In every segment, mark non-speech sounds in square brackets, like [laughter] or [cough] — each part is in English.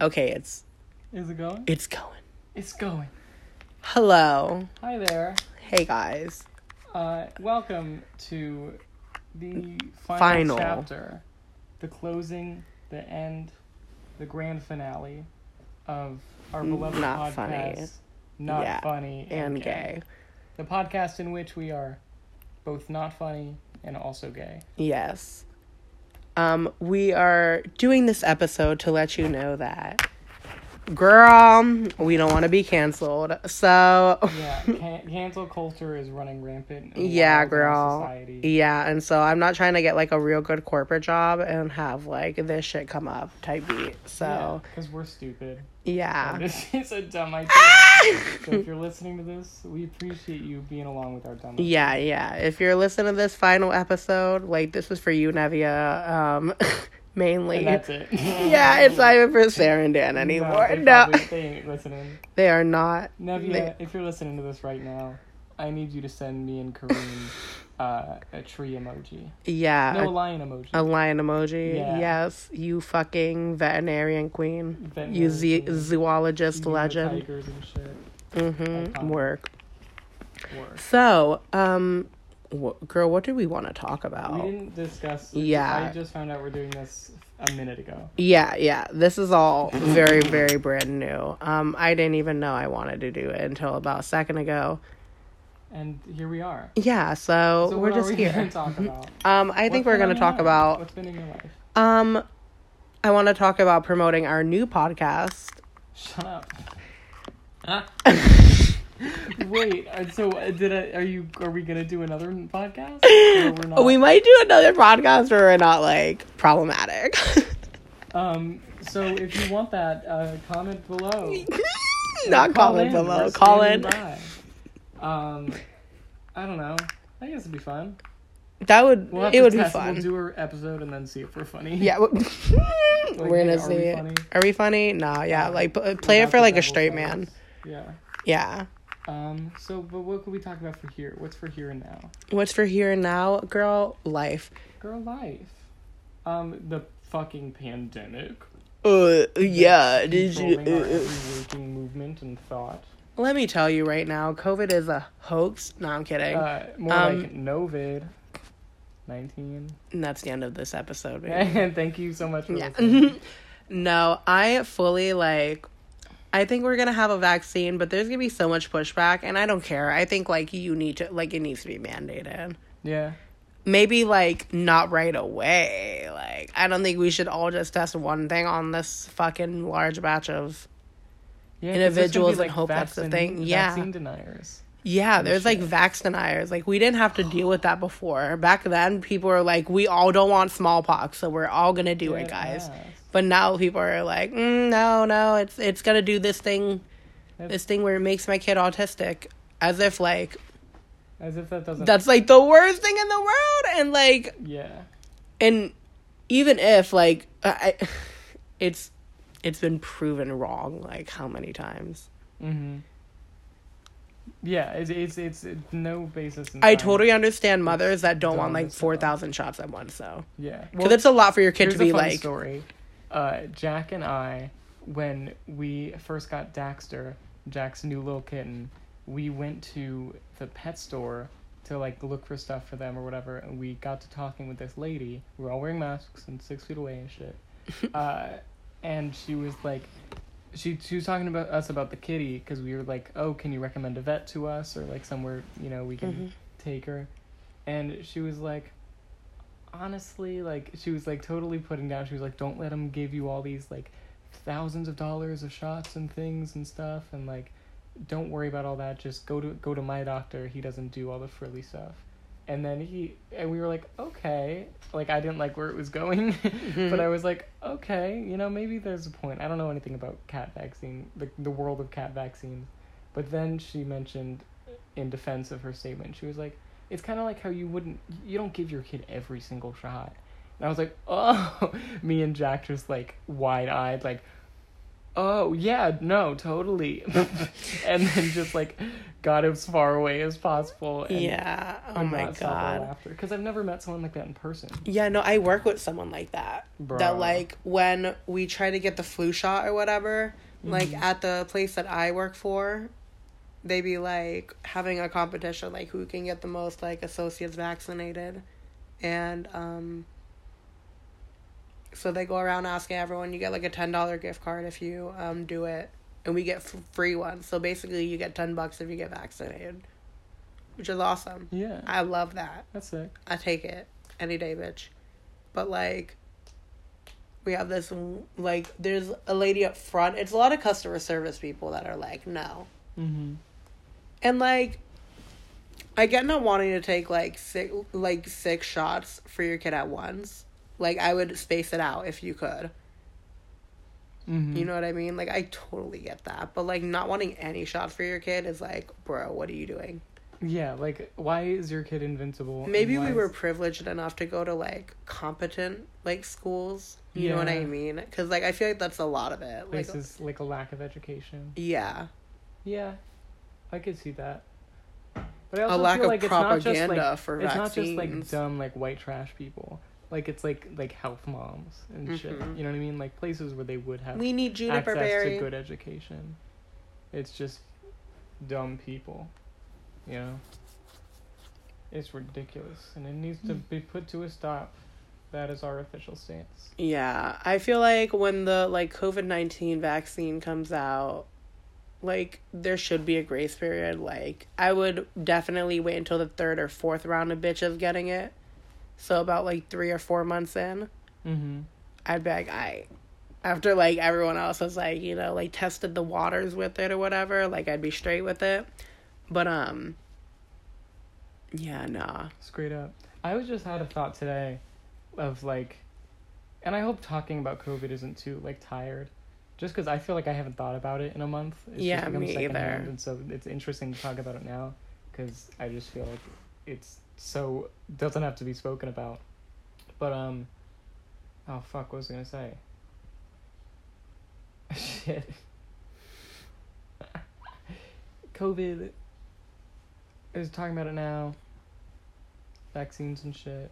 Okay, it's Is it going? it's going. It's going. Hello. Hi there. Hey guys. Uh, welcome to the final, Final. chapter, the closing, the end, the grand finale of our beloved not podcast. funny. Not Yeah, funny And gay. The podcast in which we are both not funny and also gay. Yes. Um, we are doing this episode to let you know that girl, we don't want to be canceled. So Yeah, can- cancel culture is running rampant. [laughs] yeah, wild in our girl. Society. Yeah, and so I'm not trying to get like a real good corporate job and have like this shit come up type beat. So because we're stupid. yeah. And This [laughs] is a dumb idea. [laughs] so if you're listening to this, we appreciate you being along with our dumb. idea. Yeah, yeah. If you're listening to this final episode, like this is for you, Nevia, um, mainly. And that's it. [laughs] yeah, it's not even for Sarah and Dan anymore. No, probably- they listening. they are not. Nevia, They- if you're listening to this right now, I need you to send me and Kareem [laughs] uh, a tree emoji. Yeah, No, a a, lion emoji. a lion emoji. Yeah. Yes, you fucking veterinarian queen. You ze- queen. zoologist You legend. Tigers and shit. Mm-hmm. Work. Work. So, um, girl, what do we want to talk about? We didn't discuss. Yeah. I just found out we're doing this a minute ago. Yeah, yeah. This is all very, very brand new. Um, I didn't even know I wanted to do it until about a second ago. And here we are. Yeah, so, So we're what just are we here. Talk about? [laughs] Um, I think we're gonna talk life? about What's been in your life? um, I want to talk about promoting our new podcast. Shut up. [laughs] Wait, uh, so uh, did I, are you are we gonna do another podcast? Or we're? We might do another podcast where we're not like problematic. [laughs] Um. So if you want that, uh, comment below. [laughs] not comment in. below. We're Call in. by. Um, I don't know. I guess it'd be fun. That would We'll it would be fun. We'll do our episode and then see if we're funny. yeah, we- [laughs] Like, we're gonna are see. we funny? Are we funny? No, yeah. Like p- play it for like a straight man. Yeah. Yeah. Um. So, but what could we talk about for here? What's for here and now? What's for here and now, girl? Life. Girl life. Um. The fucking pandemic. Uh, yeah. Did you? Uh, uh. every waking movement and thought. Let me tell you right now, COVID is a hoax. No, I'm kidding. Uh, more Um, like Novid. Nineteen. and that's the end of this episode. And [laughs] thank you so much for Yeah. listening. [laughs] no, I fully like. I think we're gonna have a vaccine, but there's gonna be so much pushback, and I don't care. I think like you need to like it needs to be mandated. yeah. Maybe like not right away. Like I don't think we should all just test one thing on this fucking large batch of. Yeah, Individuals be, and hope that's the thing. Yeah. Vaccine deniers. Yeah, there's like vax deniers. Like we didn't have to deal with that before. Back then, people were like, "We all don't want smallpox, so we're all gonna do it, guys." But now people are like, mm, "No, no, it's it's gonna do this thing, this thing where it makes my kid autistic." As if like As if that doesn't. that's like the worst thing in the world, and like, yeah. and even if like, I, [sighs] it's it's been proven wrong like how many times. Mm-hmm. Yeah, it's it's it's, it's no basis. In I science. totally understand mothers that don't want like four thousand shots at once, though. Yeah, Because it's a lot for your kid to be like, story. Uh, Jack and I, when we first got Daxter, Jack's new little kitten, we went to the pet store to like look for stuff for them or whatever, and we got to talking with this lady. We were all wearing masks and six feet away and shit. [laughs] uh, and she was like, she she was talking about us about the kitty because we were like, oh, can you recommend a vet to us or like somewhere you know we can Mhm. take her, and she was like, honestly, like she was like totally putting down. She was like, don't let them give you all these like thousands of dollars of shots and things and stuff, and like don't worry about all that. Just go to go to my doctor. He doesn't do all the frilly stuff. And then he and we were like, okay. Like I didn't like where it was going, [laughs] mm-hmm. but I was like, okay, you know, maybe there's a point. I don't know anything about cat vaccine, the the world of cat vaccines. But then she mentioned uh, in defense of her statement, she was like, it's kind of like how you wouldn't you don't give your kid every single shot. And I was like, [laughs] "Oh." Me and Jack just like wide-eyed like oh yeah, no, totally, [laughs] and then just like got as far away as possible. And yeah. Oh my not stop our god. because I've never met someone like that in person. Yeah, no, I work with someone like that. Bro. That like when we try to get the flu shot or whatever, like Mhm. at the place that I work for, they be like having a competition like who can get the most like associates vaccinated. And um so they go around asking everyone you get like a $10 gift card if you um do it and we get f- free ones. So basically you get 10 bucks if you get vaccinated. Which is awesome. Yeah, I love that. that's sick. I take it any day, bitch. But like, we have this like, there's a lady up front. It's a lot of customer service people that are like, no, Mm-hmm. and like, I get not wanting to take like six like six shots for your kid at once. Like I would space it out if you could. Mm-hmm. You know what I mean? Like I totally get that. But like not wanting any shots for your kid is like, bro, what are you doing? Yeah, like why is your kid invincible? Maybe we is- were privileged enough to go to like competent like schools. You know what I mean? Because like I feel like that's a lot of it. Like, like a lack of education. yeah, Yeah, I could see that. But I a also lack feel of like it's not just propaganda like for it's vaccines. not just like dumb like white trash people. Like it's like like health moms and shit. Mhm. You know what I mean? Like places where they would have we need juniper access berry. to good education. It's just dumb people. You know? It's ridiculous and it needs to be put to a stop. That is our official stance. Yeah, I feel like when the like COVID nineteen vaccine comes out, like there should be a grace period. Like I would definitely wait until the third or fourth round of bitches getting it. So about like three or four months in, Mm-hmm. I'd be like, I. After like everyone else has like you know like tested the waters with it or whatever, like I'd be straight with it. But um. Yeah, nah. Screwed up. I was just had a thought today of like and I hope talking about COVID isn't too like tired. Just because I feel like I haven't thought about it in a month. It's Yeah, just me either. And so it's interesting to talk about it now because I just feel like it's so doesn't have to be spoken about. But um, oh fuck, what was I gonna say? [laughs] Shit. [laughs] COVID. Is talking about it now. Vaccines and shit,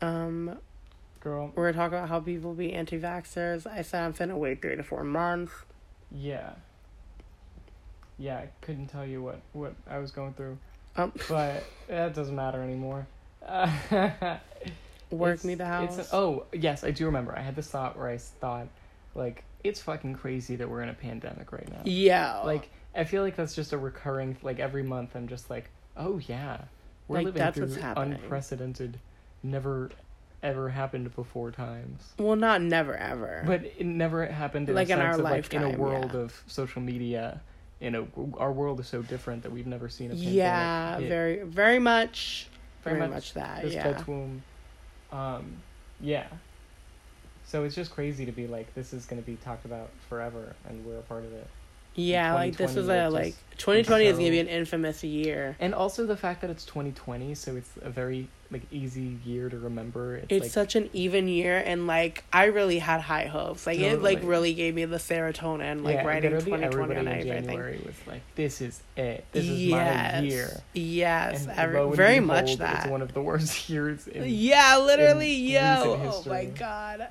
Um, girl. we're talking about how people be anti-vaxxers. I said I'm finna wait three to four months. Yeah. Yeah, I couldn't tell you what what I was going through, Um, [laughs] but that doesn't matter anymore. Uh, [laughs] work me the house. It's, oh yes, I do remember. I had this thought where I thought, like, it's fucking crazy that we're in a pandemic right now. yeah. Like, I feel like that's just a recurring. Like every month, I'm just like, oh yeah, we're Like, living through unprecedented, never, ever happened before times. well, not never ever. But it never happened in Like a in sense our of like in a world yeah. of social media. In a, our world is so different that we've never seen a pandemic. yeah, hit. very, very much, very, Very much, much that. this yeah. womb. Um, yeah. So it's just crazy to be like, this is going to be talked about forever, and we're a part of it. Yeah, like this 2020 is a just like 2020 is gonna be an infamous year. And also the fact that it's 2020, so it's a very like easy year to remember. It's, It's like, such an even year, and like I really had high hopes. Like it, like really gave me the serotonin. Like yeah, writing 2020 everybody on in everything. January was like, "This is it. This is yes, my year." yes, And every, very behold, much that. It's one of the worst [laughs] years. In, yeah, literally, in yo. Oh my god.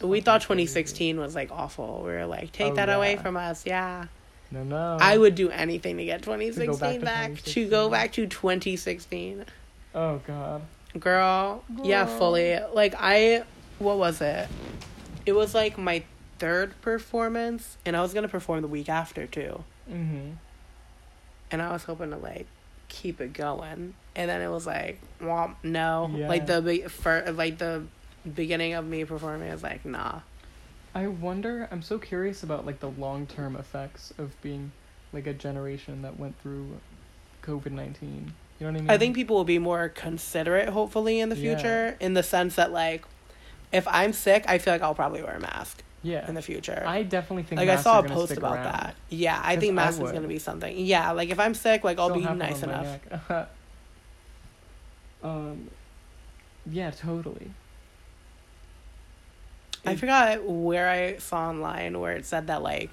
We thought crazy. 2016 was like awful. We were like, take Oh, that away from us. Yeah. No, no. I would do anything to get 2016 back to back, to go back to 2016. Oh God. Girl, yeah, fully. Like I what was it? It was like my third performance and I was going to perform the week after too. Mm-hmm. And I was hoping to like keep it going. And then it was like, well, no. Yeah. Like the for like the beginning of me performing is like, nah. I wonder. I'm so curious about like the long term effects of being like a generation that went through COVID nineteen. You know what I mean? I think people will be more considerate, hopefully, in the Yeah. future, in the sense that, like, if I'm sick, I feel like I'll probably wear a mask Yeah. in the future. I definitely think. like, I saw a post about around. that. Yeah, I think I mask is going to be something. Yeah, like, if I'm sick, like, I'll Still be nice enough. [laughs] um. Yeah, totally. I forgot where I saw online where it said that like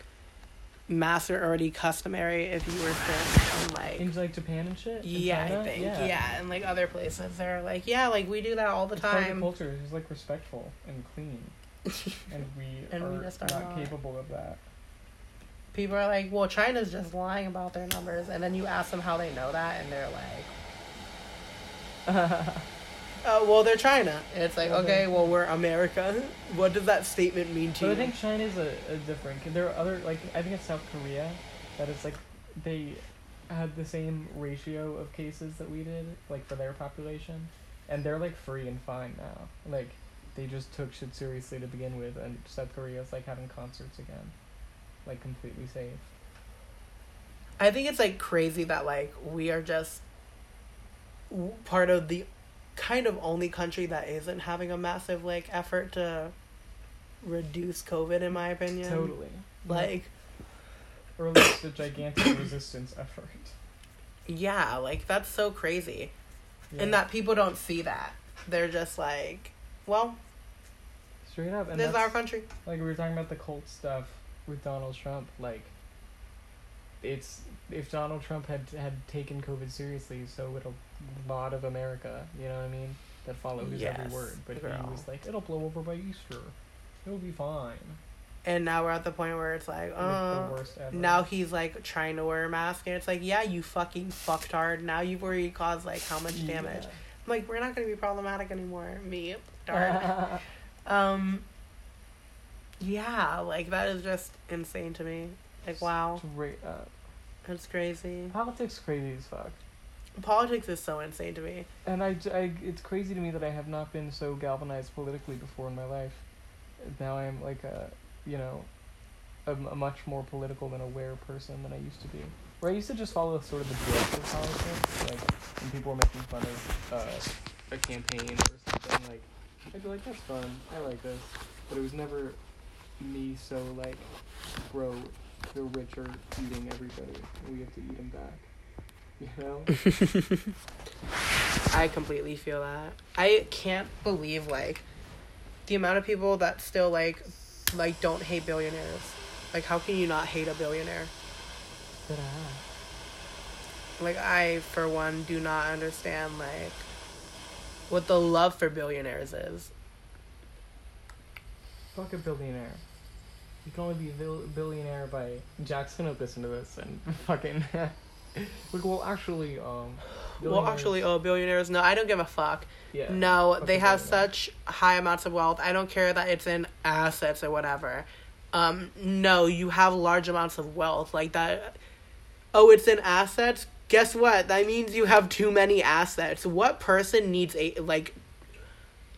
masks are already customary if you were sick like in like Japan and shit. yeah, China? I think yeah. and like other places they're like yeah, like we do that all the It's part of the time. culture. is like respectful and clean, [laughs] and we And we are not not. capable of that. People are like, well, China's just lying about their numbers, and then you ask them how they know that, and they're like, [laughs] oh, well, they're China. And it's like, Okay. well, we're America. What does that statement mean to But you? I think China's a, a different. There are other like I think it's South Korea, that is like they had the same ratio of cases that we did like for their population, and they're like free and fine now. Like they just took shit seriously to begin with, and South Korea's like having concerts again, like completely safe. I think it's like crazy that like we are just part of the kind of only country that isn't having a massive like effort to reduce COVID in my opinion. Totally. Like Or at least a gigantic [coughs] resistance effort. yeah, like that's so crazy. Yeah. And that people don't see that. They're just like, well, straight up, and this is our country. like we were talking about the cult stuff with Donald Trump, like it's if Donald Trump had had taken COVID seriously, so would a lot of America. You know what I mean? That followed his Yes, every word. But girl. he was like, "It'll blow over by Easter. It'll be fine." And now we're at the point where it's like, Like the worst ever. now he's like trying to wear a mask, and it's like, yeah, you fucking fucked hard. Now you've already caused like how much damage? I'm like, we're not gonna be problematic anymore. Me, [laughs] darn. Yeah. um, yeah, like that is just insane to me. Like, wow, Straight up. it's crazy. Politics crazy as fuck. Politics is so insane to me. And I, I, it's crazy to me that I have not been so galvanized politically before in my life. Now I'm like a, you know, a, a much more political and aware person than I used to be. Where I used to just follow sort of the drift of politics, like when people were making fun of uh, a campaign or something, like I'd be like, that's fun, I like this, but it was never me so like, bro, the rich are eating everybody, we have to eat them back, you know? [laughs] I completely feel that. I can't believe like the amount of people that still like like don't hate billionaires. Like how can you not hate a billionaire? That I. Uh, like I for one do not understand like what the love for billionaires is. Fuck a billionaire. You can only be a billionaire by Jackson listen to this and [laughs] fucking like well actually um Well, actually, oh, billionaires, no, I don't give a fuck. yeah No, they have such high amounts of wealth. I don't care that it's in assets or whatever. Um, no, you have large amounts of wealth like that. Oh, it's in assets. Guess what? That means you have too many assets. What person needs eight like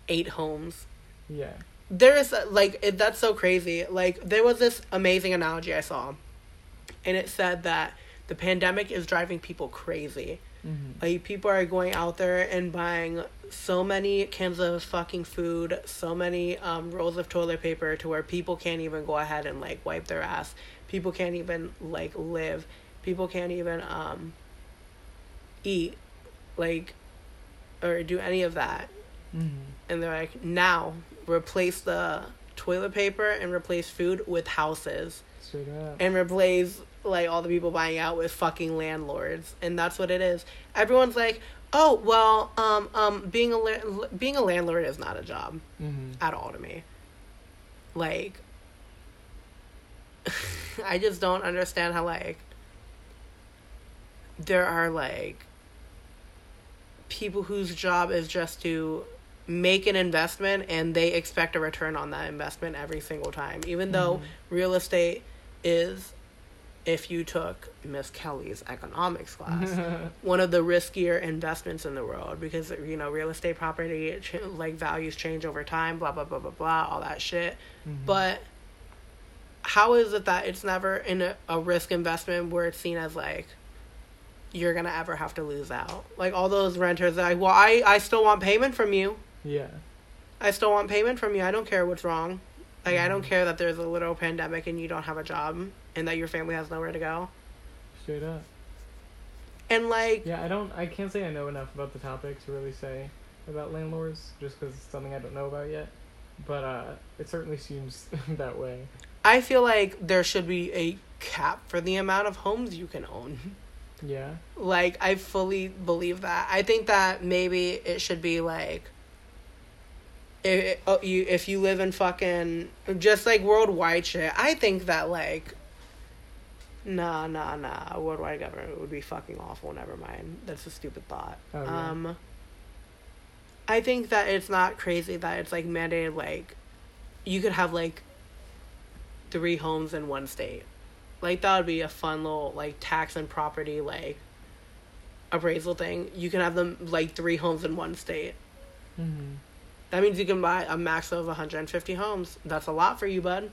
eight homes? yeah There is like it, that's so crazy. Like there was this amazing analogy I saw, and it said that the pandemic is driving people crazy. mm-hmm. Like people are going out there and buying so many cans of fucking food, so many um, rolls of toilet paper to where people can't even go ahead and like wipe their ass. People can't even like live. People can't even um eat like or do any of that. Mm-hmm. And they're like, "Now, replace the toilet paper and replace food with houses." straight up and replace like all the people buying out with fucking landlords and that's what it is everyone's like oh well um um being a la- being a landlord is not a job mm-hmm. at all to me like [laughs] i just don't understand how like there are like people whose job is just to make an investment and they expect a return on that investment every single time even though Mhm. real estate is if you took miss kelly's economics class [laughs] one of the riskier investments in the world because you know real estate property like values change over time blah blah blah blah blah all that shit. Mhm. but how is it that it's never in a, a risk investment where it's seen as like you're gonna ever have to lose out? Like all those renters like well i i still want payment from you. Yeah. I still want payment from you. I don't care what's wrong like i don't care that there's a little pandemic and you don't have a job and that your family has nowhere to go straight up and like yeah I don't I can't say I know enough about the topic to really say about landlords just because it's something I don't know about yet but uh, it certainly seems [laughs] that way. I feel like there should be a cap for the amount of homes you can own. Yeah. Like I fully believe that. I think that maybe it should be like if oh, you if you live in fucking just like worldwide shit. I think that like nah nah nah worldwide government would be fucking awful. Never mind. That's a stupid thought. Oh, yeah. Um. I think that it's not crazy that it's like mandated like you could have like three homes in one state. Like that would be a fun little like tax and property like appraisal thing. You can have them like three homes in one state. Mm-hmm. That means you can buy a max of 150 homes. That's a lot for you, bud.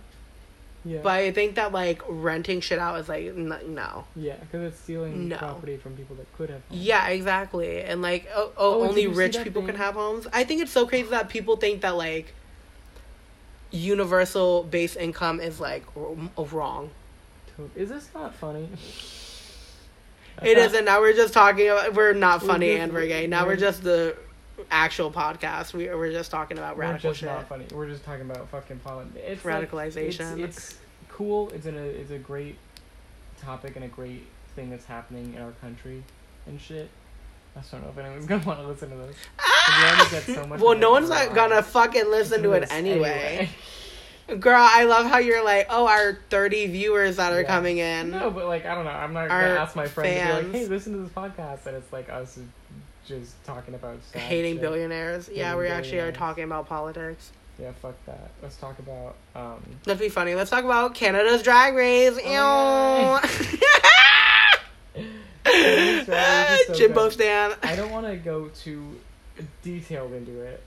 Yeah. But I think that like renting shit out is like n- no. yeah, because it's stealing No. property from people that could have. homes. Yeah, exactly. And like oh, oh, Oh, only did you see rich people can have homes. I think it's so crazy that people think that like universal base income is like r- wrong. Is this not funny? It isn't. Now we're just talking about. We're not We're funny just- and we're gay. Now we're we're- just the actual podcast. We we're just talking about We're radical just shit. not funny. We're just talking about fucking. It's like- Radicalization. it's, it's cool. It's in a it's a great topic and a great thing that's happening in our country and shit. I just don't know if anyone's [laughs] gonna want to listen to this. Get so ah! well, no one's going not on. gonna fucking listen to it this anyway. [laughs] Girl, I love how you're like, oh, our 30 viewers that are Yeah. coming in. No, but like I don't know. I'm not gonna ask my friends to be like, "Hey, listen to this podcast," and it's like us just talking about Hating shit. billionaires. yeah, Hating we actually are talking about politics. Yeah, fuck that. Let's talk about um. Let's be funny. Let's talk about Canada's Drag Race. Oh, Ew. [laughs] Canada's Drag Race is so Jimbo. Stan. I don't want to go too detailed into it,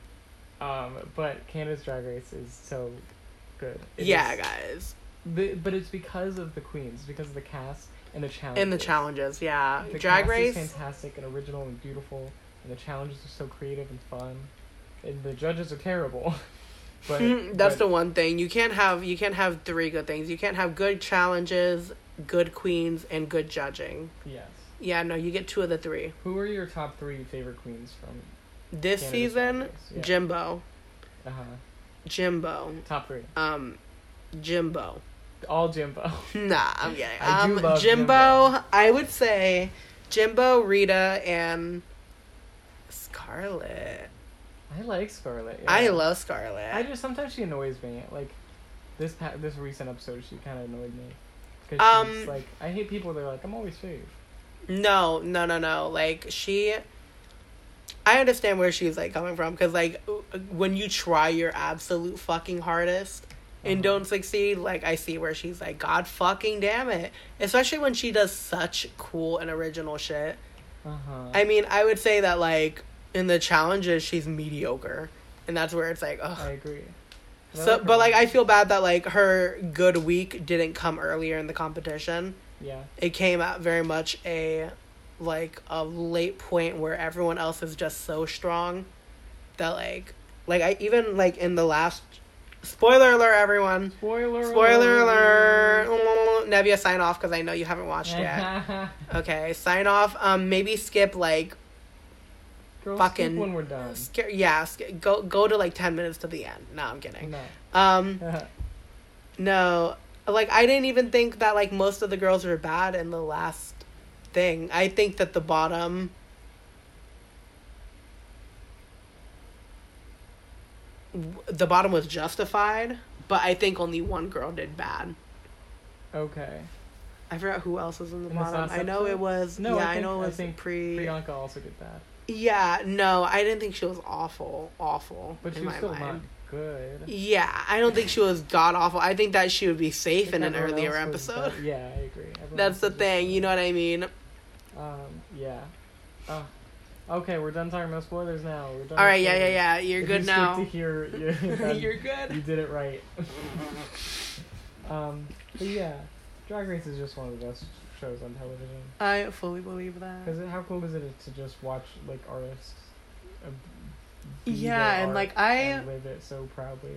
um, but Canada's Drag Race is so good. It yeah, is- guys. the- but it's because of the queens, because of the cast and the challenge. In the challenges, yeah. The Drag Race. is fantastic and original and beautiful, and the challenges are so creative and fun, and the judges are terrible. [laughs] but [laughs] That's but, the one thing. You can't have you can't have three good things. You can't have good challenges, good queens, and good judging. yes. Yeah, no, you get two of the three. Who are your top three favorite queens from This Canada's season, Yeah. Jimbo. Uh huh. Jimbo. Top three. Um Jimbo. All Jimbo. [laughs] Nah, I'm kidding. I do um love Jimbo, Jimbo. I would say Jimbo, Rita, and Scarlett. I like Scarlett. I love Scarlett. I just sometimes she annoys me. Like this pa- this recent episode, she kind of annoyed me. Cause she's Um, like, I hate people that are like, I'm always safe. No, no, no, no. Like she, I understand where she's like coming from because like when you try your absolute fucking hardest and Uh-huh. don't succeed, like I see where she's like, God fucking damn it. Especially when she does such cool and original shit. Uh huh. I mean, I would say that like in the challenges she's mediocre, and that's where it's like, oh. I agree. I So, but like. I feel bad that like her good week didn't come earlier in the competition yeah. it came at very much a like a late point where everyone else is just so strong that like like I even like in the last spoiler alert everyone. Spoiler. spoiler alert. Nevia sign off because I know you haven't watched yet. [laughs] Okay sign off. Um maybe skip like Girl, Fucking- skip when we're done. scare yeah sk- go go to like 10 minutes to the end. No I'm kidding. No. um [laughs] no like I didn't even think that like most of the girls were bad in the last thing. I think that the bottom the bottom was justified, but I think only one girl did bad. okay. I forgot who else was in the In bottom. I know it was No, yeah, I I, know it I was think pre Priyanka also did bad. Yeah, no, I didn't think she was awful, awful but she was my still mind. not good. Yeah, I don't think she was god awful. I think that she would be safe in an earlier episode. Yeah, I agree. Everyone That's the thing, you know what I mean? Um. Yeah. Oh. Okay, we're done talking about spoilers now. We're done All with yeah, yeah, yeah. You're If good you now. To here, you're, [laughs] then You're You did it right. [laughs] um. But yeah, Drag Race is just one of the best shows on television. I fully believe that. Because how cool is it to just watch like artists? Uh, Yeah, and, like, I- and live it so proudly.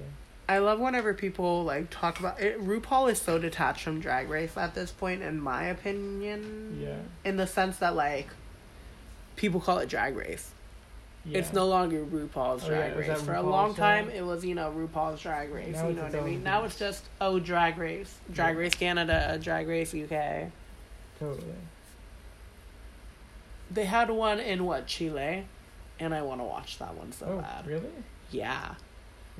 I love whenever people like talk about it. RuPaul is so detached from Drag Race at this point, in my opinion. Yeah. In the sense that like people call it Drag Race. It's no longer RuPaul's Oh, yeah, Drag that Race. For a RuPaul's long show? time, it was you know RuPaul's Drag Race. Now you know what I mean? Now it's just oh Drag Race, Drag Yeah. Race Canada, Drag Race UK. Totally. They had one in what Chile, and I want to watch that one so oh, bad. really? Yeah,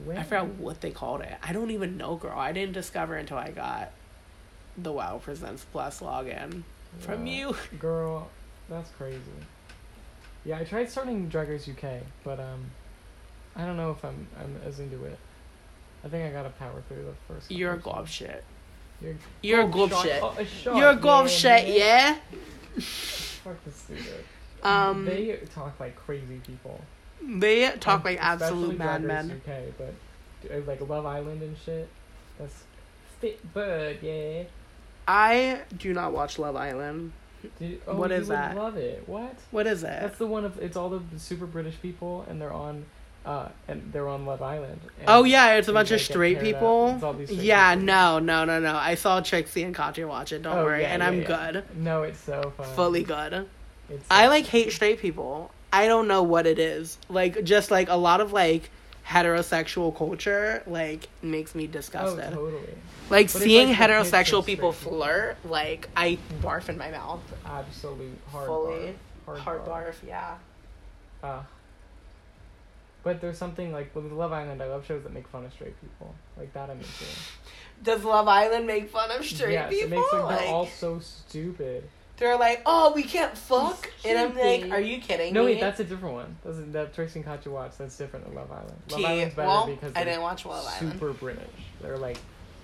When? I forgot what they called it. I don't even know, girl. I didn't discover until I got the WoW Presents Plus login from you. [laughs] Girl, that's crazy. Yeah, I tried starting Drag Race UK, but um, I don't know if I'm I'm as into it. I think I gotta power through the first. You're a glob shit. You're, You're a Oh, glob shot- shit. oh, a shot, You're a glob yeah, shit, man. yeah. [laughs] Fuck this stupid. Um, they talk like crazy people. They talk Um, like absolute madmen. UK, but uh, like Love Island and shit. That's fit bird, yeah. I do not watch Love Island. Oh, What is that? Love it. What? What is it? That's the one of it's all the super British people and they're on, uh, and they're on Love Island. And oh yeah, it's a bunch of straight people. It's all these straight Yeah, people. no, no, no, no. I saw Trixie and Katya watch it. Don't Oh, worry, yeah, and yeah, I'm yeah. good, No, it's so fun. fully good. It's I like hate straight people. I don't know what it is. Like just like a lot of like heterosexual culture like makes me Oh, disgusted. totally. Like it's seeing like heterosexual people straight flirt, like I barf in my mouth. Absolute hard Fully barf. Hard barf, yeah. Uh, but there's something like with Love Island. I love shows that make fun of straight people. Like that, I'm into. Does Love Island make fun of straight yes, people? it makes like, like, they're all so stupid. They're like, oh, we can't fuck, and I'm like, are you kidding No, me? wait, that's a different one. That's a, that Trixie and Katya watch. That's different than Love Island. Love. Island's better well, because I didn't watch Love Island. super British. They're like,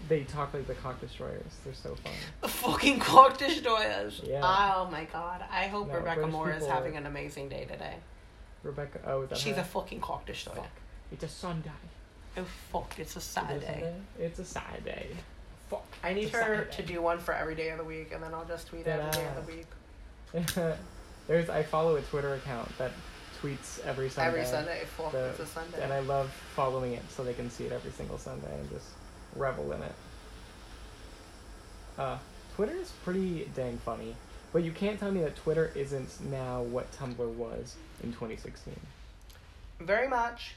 they talk like the cock destroyers. They're so fun. [laughs] Fucking cock destroyers. Yeah. Oh my god. I hope No, Rebecca British Moore is having an amazing day today. Rebecca, oh, She's her? a fucking cock destroyer. Fuck. It's a Sunday. Oh fuck, it's a It Saturday. Sunday? It's a Saturday. I need her to do one for every day of the week, and then I'll just tweet every day of the week. [laughs] There's I follow a Twitter account that tweets every Sunday. Every Sunday, fuck, The- it's a Sunday. And I love following it so they can see it every single Sunday and just revel in it. Uh, Twitter is pretty dang funny, but you can't tell me that Twitter isn't now what Tumblr was in 2016 Very much.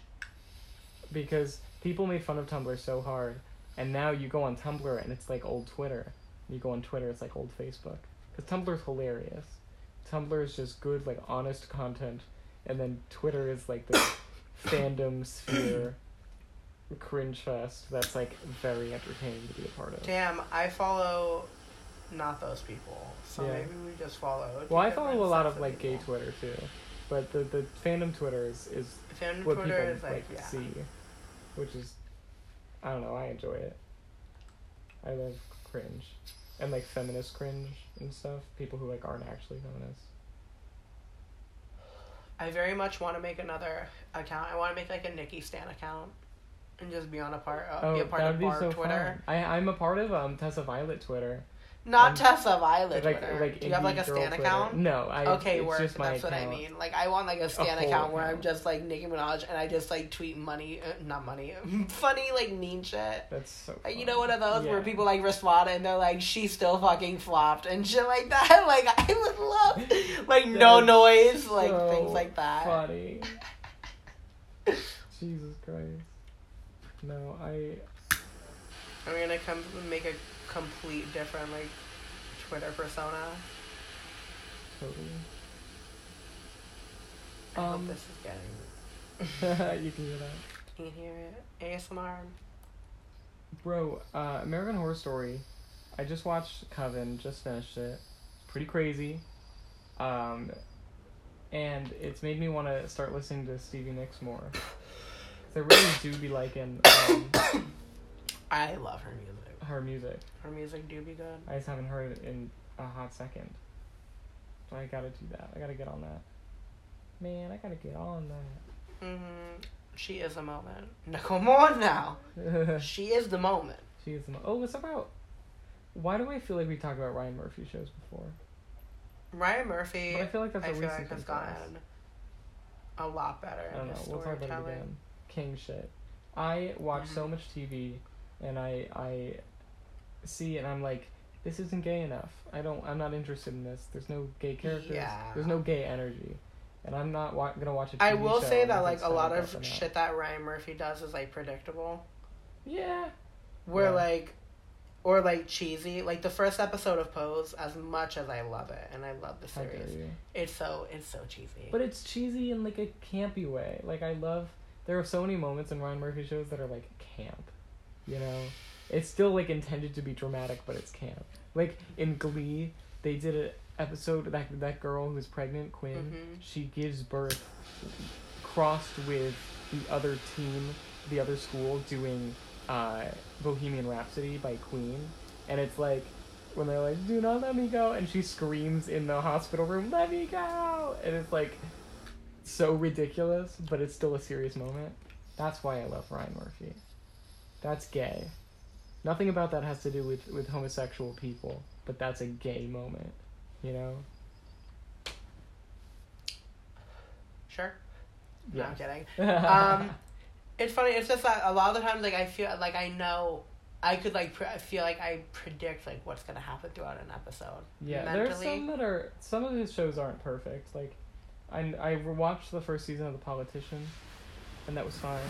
because people made fun of Tumblr so hard, and now you go on Tumblr and it's like old Twitter. You go on Twitter, it's like old Facebook. Because Tumblr's hilarious. Tumblr is just good, like honest content, and then Twitter is like this [coughs] fandom sphere, cringe fest that's like very entertaining to be a part of. Damn, I follow not those people, so Yeah. maybe we just follow. two Well, I follow a lot of like gay. Twitter too, but the the fandom Twitter is is Fandom what Twitter people is like, like yeah. see, which is I don't know. I enjoy it. I love cringe and like feminist cringe and stuff. People who like aren't actually feminists. I very much want to make another account. I want to make like a Nicki Stan account, and just be on a part, uh, oh, be a part that of would be Bar so Twitter. fun. I I'm a part of um Tessa Violet Twitter. Not Um, Tessa Violet like Twitter. like Do you have like a Stan account? No, I. okay, it's work. just my That's what I mean. Like I want like a Stan whole account where I'm just like Nicki Minaj and I just like tweet money, uh, not money, [laughs] funny like mean shit. That's so. Like, you know one of those where people like respond and they're like, "She still fucking flopped" and shit like that. [laughs] Like I would love like [laughs] no noise, like so things like that. Funny. Jesus Christ. No, I. I'm gonna come make a complete different like Twitter persona. Totally. I hope Um, this is getting. [laughs] you can hear that. Can you hear it? ASMR. Bro, uh, American Horror Story. I just watched Coven, just finished it. Pretty crazy. Um, and it's made me want to start listening to Stevie Nicks more. I really do be liking um, [coughs] I love her music. Her music. Her music do be good. I just haven't heard it in a hot second. So I gotta do that. I gotta get on that. Man, I gotta get on that. hmm She is a moment. [laughs] No, come on now. [laughs] She is the moment. she is the mo- Oh, it's about. Why do I feel like we talked about Ryan Murphy shows before? Ryan Murphy. But I feel like that's a I feel recent like has gotten a lot better I don't in know. We'll talk about it again. King shit. I watch so Mhm. much TV, and I I see and I'm like, this isn't gay enough. I don't. I'm not interested in this. There's no gay characters. Yeah. There's no gay energy, and I'm not wa- gonna watch it. I will say that like a lot of shit that Ryan Murphy does is like predictable. Yeah. Where Yeah. like, or like cheesy. Like the first episode of Pose, as much as I love it and I love the series, it's so it's so cheesy. But it's cheesy in like a campy way. Like I love. There are so many moments in Ryan Murphy shows that are like camp. You know, it's still like intended to be dramatic, but it's camp. Like in Glee, they did an episode that that girl who's pregnant, Quinn. Mhm. She gives birth, crossed with the other team, the other school doing uh, Bohemian Rhapsody by Queen, and it's like when they're like, "Do not let me go," and she screams in the hospital room, "Let me go!" and it's like so ridiculous, but it's still a serious moment. That's why I love Ryan Murphy. That's gay. Nothing about that has to do with with homosexual people, but that's a gay moment, you know. sure. No, I'm kidding. [laughs] Um, it's funny. It's just that a lot of the times, like I feel like I know. I could like pre- I feel like I predict like what's gonna happen throughout an episode. Yeah, there's some that are some of his shows aren't perfect. Like, I I watched the first season of The Politician, and that was fine.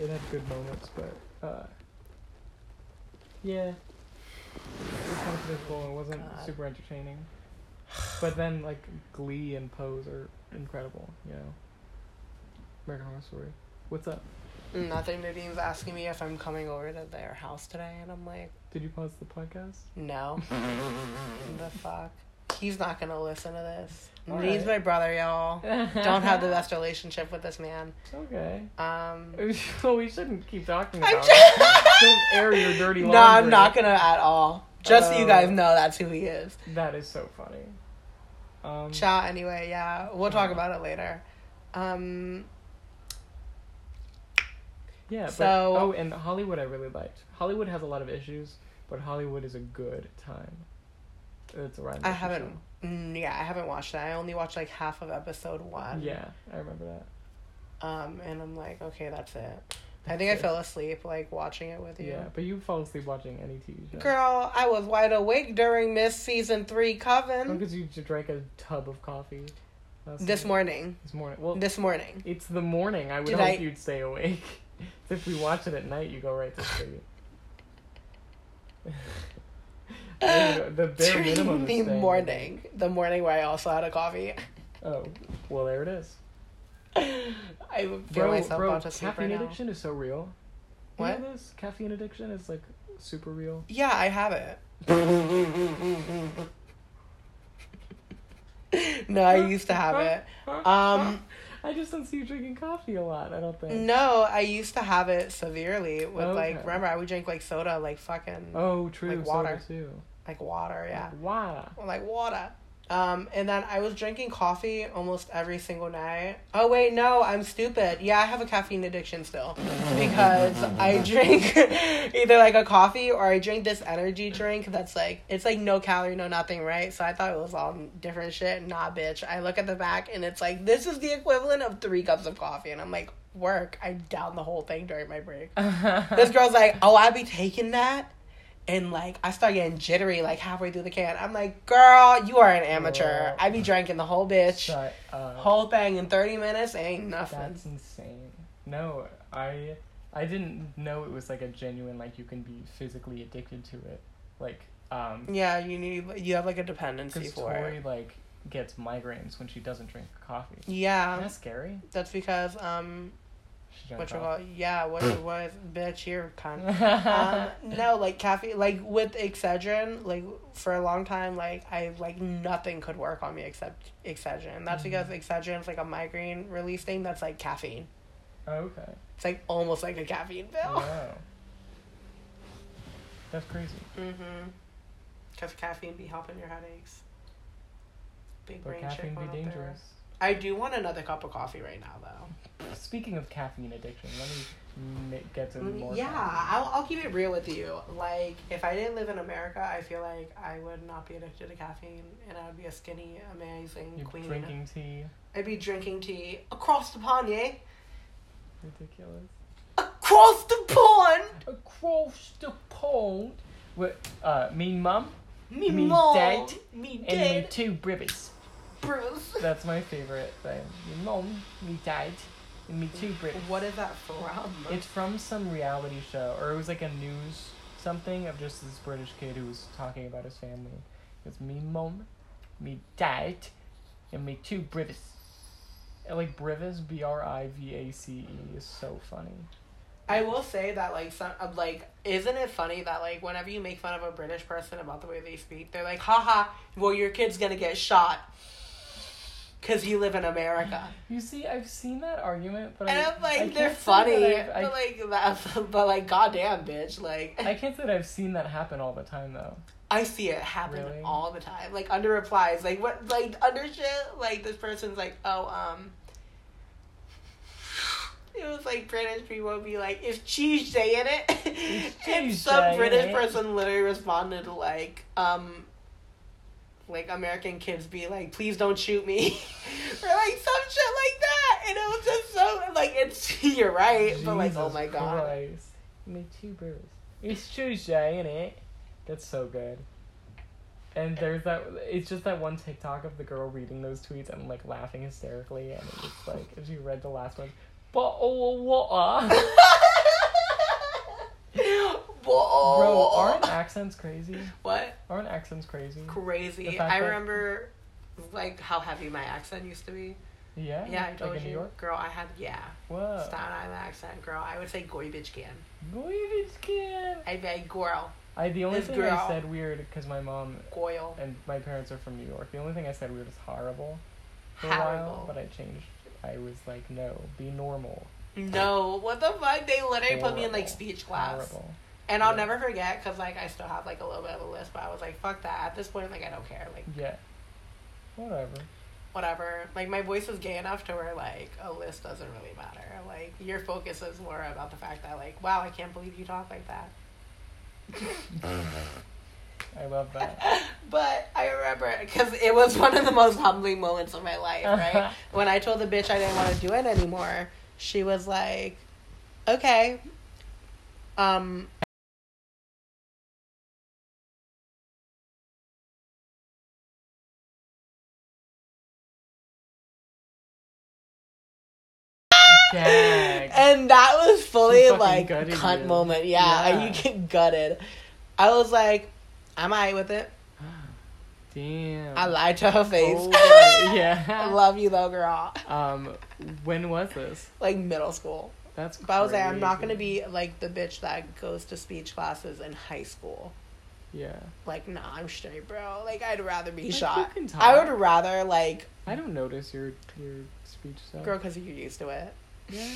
It had good moments, but uh, yeah, it was kind of predictable. and It wasn't God. super entertaining. But then like Glee and Pose are incredible. You know, American Horror Story. What's up? Nothing. Nadine's asking me if I'm coming over to their house today, and I'm like, Did you pause the podcast? no. [laughs] the fuck. He's not gonna listen to this. All Nadine's right. my brother, y'all. Don't have the best relationship with this man. Okay. Um. [laughs] well, we shouldn't keep talking about it. just- [laughs] Don't air your dirty No. I'm not gonna at all. Just so you Oh. guys know that's who he is. That is so funny. Um, Ciao. Anyway, yeah, we'll talk about it later. Um. yeah. But, So- oh, and Hollywood, I really liked. Hollywood has a lot of issues, but Hollywood is a good time. It's a Ryan I haven't. Mm, yeah, I haven't watched that. I only watched like half of episode one. Yeah, I remember that. Um, and I'm like, okay, that's it. I think I fell asleep like watching it with you. Yeah, but you fall asleep watching any TV show. Girl, I was wide awake during Miss Season Three Coven Because you just drank a tub of coffee. this night. morning. This morning. Well, This morning. it's the morning. I would Did hope I- you'd stay awake. [laughs] if we watch it at night, you go right to sleep. [laughs] the bare minimum. The morning, the morning where I also had a coffee. Oh, well, there it is. I feel Bro, myself bro, about caffeine right now. addiction is so real. You What? know this? Caffeine addiction is like super real. Yeah, I have it. [laughs] [laughs] no, I used to have it. Um, I just don't see you drinking coffee a lot. I don't think. No, I used to have it severely with like remember I would drink like soda like fucking Oh, true. Like water. too. like water, yeah. Water. Like water. Um, and then I was drinking coffee almost every single night. Oh wait, no, I'm stupid. Yeah, I have a caffeine addiction still because I [laughs] drink [laughs] either like a coffee or I drink this energy drink that's like it's like no calorie, no nothing, right? So I thought it was all different shit. Nah, bitch. I look at the back and it's like this is the equivalent of three cups of coffee, and I'm like, work. I down the whole thing during my break. [laughs] This girl's like, oh, I be taking that. And like I start getting jittery like halfway through the can. I'm like, girl, you are an amateur. Girl. I be drinking the whole bitch, Shut up. whole thing in thirty minutes. Ain't nothing. That's insane. No, I I didn't know it was like a genuine like you can be physically addicted to it. Like um yeah, you need you have like a dependency for Tori it. like gets migraines when she doesn't drink coffee. Yeah, Isn't that scary? that's because um, what you call yeah, what was, bitch, you're cunt. [laughs] um, no, like caffeine, like with Excedrin, like for a long time, like I like nothing could work on me except Excedrin. That's because Excedrin is like a migraine release thing. That's like caffeine. Oh, okay. It's like almost like a caffeine pill. Wow. [laughs] That's crazy. Mm-hmm. Because caffeine be helping your headaches. Big But brain caffeine be dangerous. there. I do want another cup of coffee right now, though. Speaking of caffeine addiction, let me get to more. Yeah. I'll, I'll keep it real with you. Like, if I didn't live in America, I feel like I would not be addicted to caffeine, and I would be a skinny, amazing You're queen. drinking tea. I'd be drinking tea across the pond, yeah? Ridiculous. Across the pond! Across the pond. With, Uh, me mum Me Me mom, dead me and me two brothers. Bruce. [laughs] That's my favorite thing. Me mom, me dad, and me too, Brit. What is that from? It's from some reality show, or it was like a news something of just this British kid who was talking about his family. It's me mom, me dad, and me too, Brivis. And, Like Brivis, B R I V A C E, is so funny. I will say that like some uh, like isn't it funny that like whenever you make fun of a British person about the way they speak, they're like, haha, well your kid's gonna get shot. Cause you live in America. You see, I've seen that argument, but And I, I'm like, I they're funny, I've- but like that, [laughs] but like, goddamn, bitch, like I, I can't say that I've seen that happen all the time though. I see it happen Really? all the time. Like under replies, like what, like under shit, like this person's like, oh, um, it was like British people would be like, "Is cheese day in it?" [laughs] and some British person literally responded like, um. Like American kids be like, please don't shoot me, [laughs] or like some shit like that, and it was just so like it's [laughs] you're right, but like oh my god, Christ. Me two birds. It's Tuesday, ain't it? That's so good. And there's that. It's just that one TikTok of the girl reading those tweets and like laughing hysterically, and it's like if she read the last one, but oh what? [laughs] Whoa. Bro, aren't accents [laughs] crazy? what? Aren't accents crazy? Crazy. I remember like how heavy my accent used to be. Yeah. Yeah, I told like in you. New York. Girl, I had yeah. Whoa. Staten Island accent, girl. I would say goy bitch can. Boy, this kid. I be girl. I the only This thing I said weird because my mom Goyle. and my parents are from New York. The only thing I said weird is horrible for a while, but I changed. I was like, no, be normal. No, what the fuck? They literally put me in like speech class. Horrible. And I'll Yeah. never forget because like I still have like a little bit of a list, but I was like, fuck that. At this point, like I don't care. Like Yeah. Whatever. whatever. Like my voice is gay enough to where like a list doesn't really matter. Like your focus is more about the fact that like, wow, I can't believe you talk like that. [laughs] I love that. [laughs] But I remember because it was one of the most humbling moments of my life, right? [laughs] when I told the bitch I didn't want to do it anymore, she was like, "Okay, um." And that was fully like cunt you. moment. Yeah, Yeah. you get gutted. I was like, I'm alright with it. [gasps] Damn. I lied to her face. Oh, yeah. [laughs] I love you though, girl. Um, when was this? Like middle school. That's. But I was like, I'm not gonna be like the bitch that goes to speech classes in high school. Yeah. Like, nah, I'm straight, bro. Like, I'd rather be Like, shot. you can talk. I would rather like, I don't notice your your speech stuff. girl, because you're used to it. Yeah.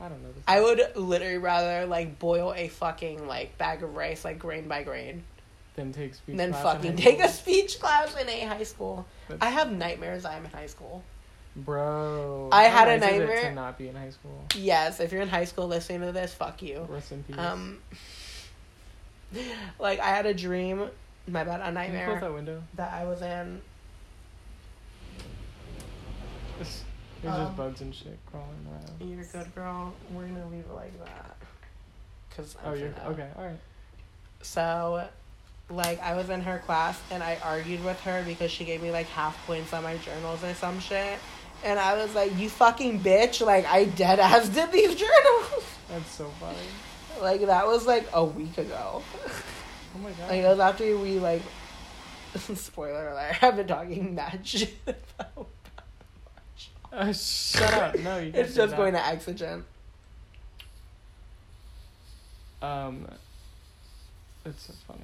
Nah, I don't notice. I would literally rather like boil a fucking like bag of rice like grain by grain Then take speech. in fucking take a speech class in a high school. That's- I have nightmares. I'm in high school. Bro. I had a nice it nightmare- to not be in high school. Yes, if you're in high school listening to this, fuck you. Rest in peace. Um, [laughs] like I had a dream. My bad, a you close nightmare that window? that I was in. There's Um, just bugs and shit crawling around. You're good, girl. We're gonna leave it like that. Cause I'm Oh, you're finna- okay. All right. So, like, I was in her class and I argued with her because she gave me like half points on my journals or some shit. And I was like, you fucking bitch. Like, I dead ass [laughs] did these journals. That's so funny. like, that was like a week ago. Oh my [laughs] god. Like, it was after we, like, [laughs] spoiler alert, I've been talking mad shit about. Uh, shut up. No, you. [laughs] can't It's just going to Exogen. Um. It's so funny.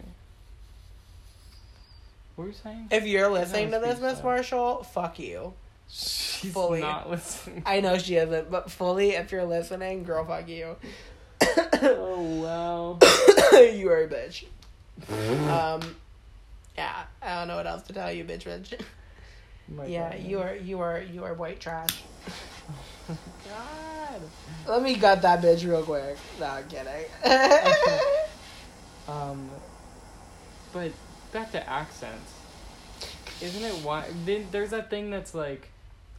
What were you saying? If you're listening to this, Miss. Marshall, fuck you. She's fully. not listening. I know she isn't, but fully, if you're listening, girl, fuck you. oh wow. [coughs] you are a bitch. [coughs] um, yeah, I don't know what else to tell you, bitch, bitch. My yeah, God. you are, you are, you are white trash. God, let me gut that bitch real quick. No, I'm kidding. Um, but back to accents. Isn't it why? Then there's that thing that's like,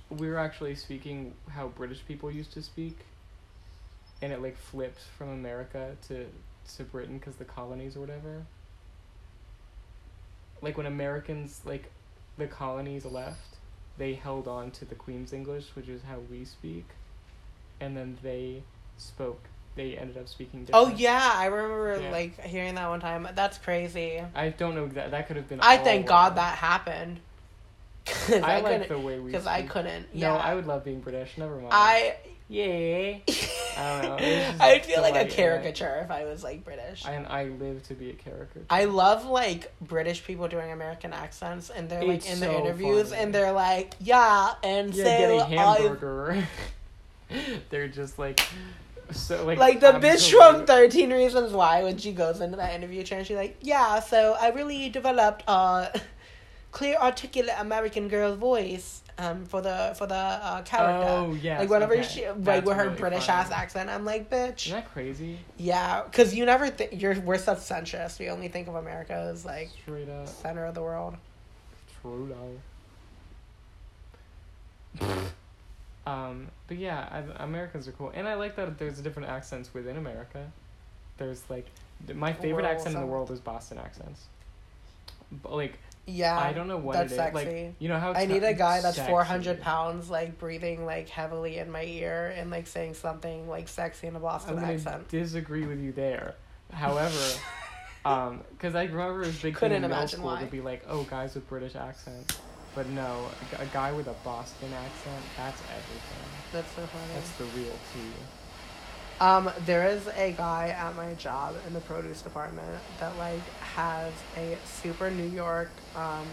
we're actually speaking how British people used to speak, and it like flips from America to to Britain because the colonies or whatever. Like when Americans like the colonies left, they held on to the Queen's English, which is how we speak, and then they spoke. They ended up speaking. Oh yeah, I remember Yeah. like hearing that one time. That's crazy. I don't know that that could have been. I thank. God that happened. Cause I, I, like the way we. Because I couldn't. Yeah. No, I would love being British. Never mind. I. Yeah. [laughs] I don't know, it's just I feel like a delight in it. caricature if I was like British. And I live to be a caricature. I love like British people doing American accents, and they're like It's in the so interviews, funny. and they're like, "Yeah," and yeah, so get a I hamburger. [laughs] They're just like so like like the bitch absolute- from Thirteen Reasons Why when she goes into that interview chair, and she's like, "Yeah, so I really developed a [laughs] clear, articulate American girl voice um for the for the uh, character." Oh yeah. like whenever okay. she like That's with her really British funny. ass accent, I'm like, bitch, Isn't that crazy? yeah, because you never think you're we're such centrist. We only think of America as like Straight up. center of the world. True though. [laughs] um, but yeah, I, Americans are cool, and I like that there's different accents within America. There's like my favorite World accent in the world is Boston accents. But, like Yeah, I don't know what that's it is. sexy. Like you know how I need a guy that's four hundred pounds, like breathing like heavily in my ear and like saying something like sexy in a I'm Boston gonna accent. disagree with you there. However, [laughs] um, because I remember it was a big thing Couldn't in middle school why. to be like, oh, guys with British accents. But no, a, a guy with a Boston accent, that's everything. That's so funny. That's the real tea. Um, there is a guy at my job in the produce department that like has a super New York um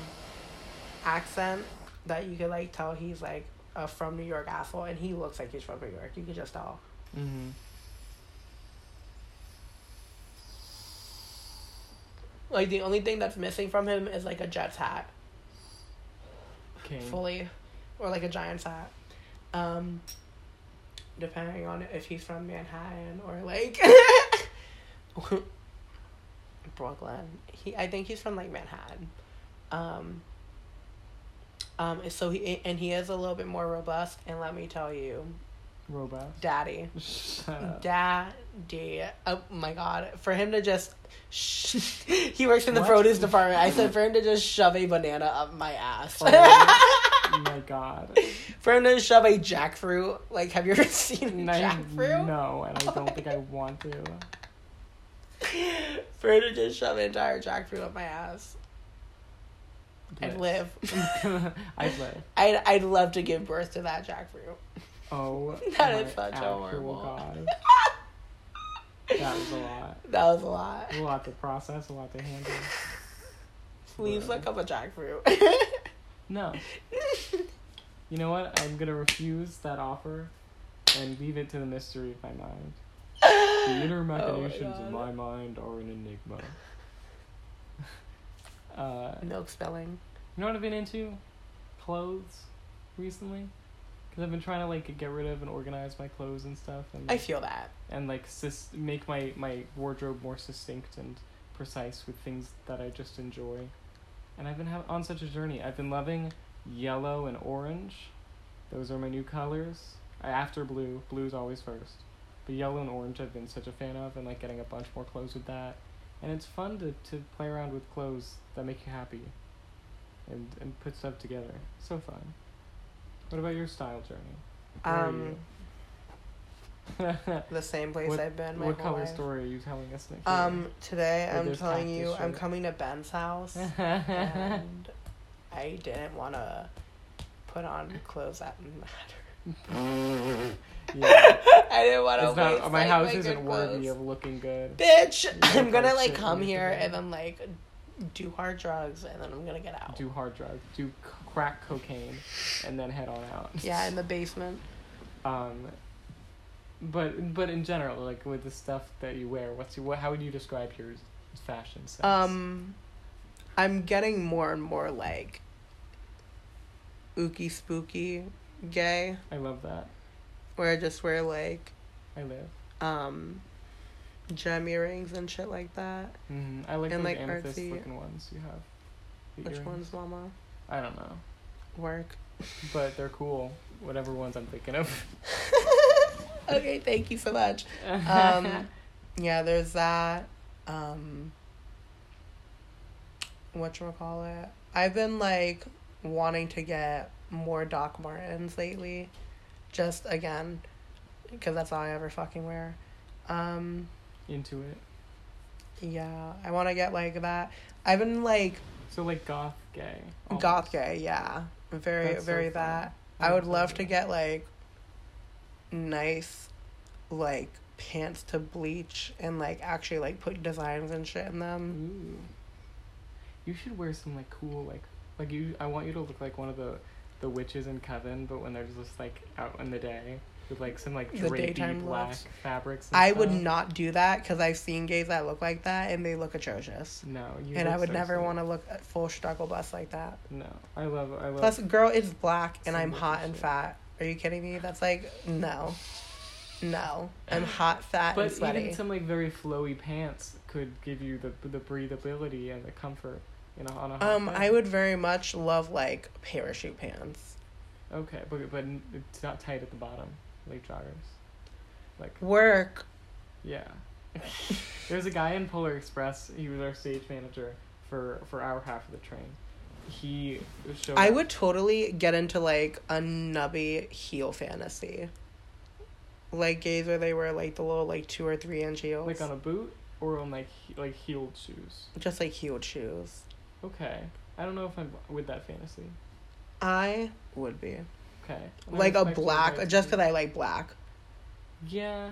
accent that you could like tell he's like a from New York asshole, and he looks like he's from New York. You could just tell. Mm-hmm. Like the only thing that's missing from him is like a Jets hat. King. fully or like a giant's hat um depending on if he's from manhattan or like [laughs] brooklyn. He i think he's from like manhattan. Um um so he and he is a little bit more robust and let me tell you Robust. daddy. [laughs] Daddy. Oh my god. For him to just [laughs] he works in the What? produce department. I said for him to just shove a banana up my ass. Oh Oh my god. [laughs] For him to shove a jackfruit, like, have you ever [laughs] seen a I- jackfruit? No, and I don't think I [laughs] want to. For him to just shove an entire jackfruit up my ass, I'd live. I'd live. I'd, I'd love to give birth to that jackfruit. Oh, that is such a horrible- God. That was a lot. That was a lot. A lot to process, a lot to handle. Please look up a jackfruit. No. [laughs] You know what? I'm gonna refuse that offer and leave it to the mystery of my mind. The inner [laughs] machinations Oh of my mind are an enigma. [laughs] uh, Milk spelling. you know what I've been into? Clothes recently. Because I've been trying to like get rid of and organize my clothes and stuff, and I feel that. and like make my my wardrobe more succinct and precise with things that I just enjoy. And I've been ha- on such a journey. I've been loving yellow and orange. Those are my new colors. After blue, blue's always first. But yellow and orange I've been such a fan of and like getting a bunch more clothes with that. And it's fun to, to play around with clothes that make you happy and, and put stuff together. So fun. What about your style journey? Where Um? [laughs] the same place What- I've been my what color life. story are you telling us next? Um, today I'm telling you I'm coming to Ben's house, [laughs] and I didn't want to put on clothes that matter. [laughs] yeah. I didn't want to not, my like, house my isn't worthy clothes. of looking good. Bitch, I'm gonna like come here and then like do hard drugs and then I'm gonna get out. Do hard drugs, do crack cocaine, and then head on out. Yeah, in the basement. Um, but but in general, like with the stuff that you wear, what's your, what? How would you describe your fashion sense? Um, I'm getting more and more like ooky spooky gay, I love that. where I just wear like I live. um gem earrings and shit like that. hmm I like And, like, amethyst artsy- looking ones you have. The Which earrings. ones, Mama? I don't know, Work. but they're cool. Whatever ones I'm thinking of. [laughs] [laughs] okay, thank you so much. Um, [laughs] yeah, there's that. Um, what call it? I've been like wanting to get more Doc Martens lately. Just again, because that's all I ever fucking wear. Um, Into it. yeah, I want to get like that. I've been like So like goth gay. goth gay, yeah, very That's very fun. that. I I would love love to that. get like nice, like pants to bleach and like actually like put designs and shit in them. Ooh. You should wear some like cool like like you. I want you to look like one of the the witches in Coven, but when they're just like out in the day with like some like drapey black looks. fabrics. and I would not do that because I've seen gays that look like that and they look atrocious. No, you and I would so never want to look uh, full struggle bus like that. No, I love. I love. Plus, girl is black and I'm hot and shit. fat. Are you kidding me? That's like no, no. I'm hot, fat, but and sweaty. even some like very flowy pants could give you the the breathability and the comfort in a, on a hot Um, day. I would very much love like parachute pants. Okay, but but it's not tight at the bottom, like joggers. Like Work. yeah. There's a guy in Polar Express. He was our stage manager for for our half of the train. He. I up- would totally get into like a nubby heel fantasy. Like gays where they wear like the little like two or three inch heels. like on a boot or on like he- like heeled shoes. Just like heeled shoes. Okay, I don't know if I'm with that fantasy. I would be. Okay, Like a black, just because I like black. Yeah.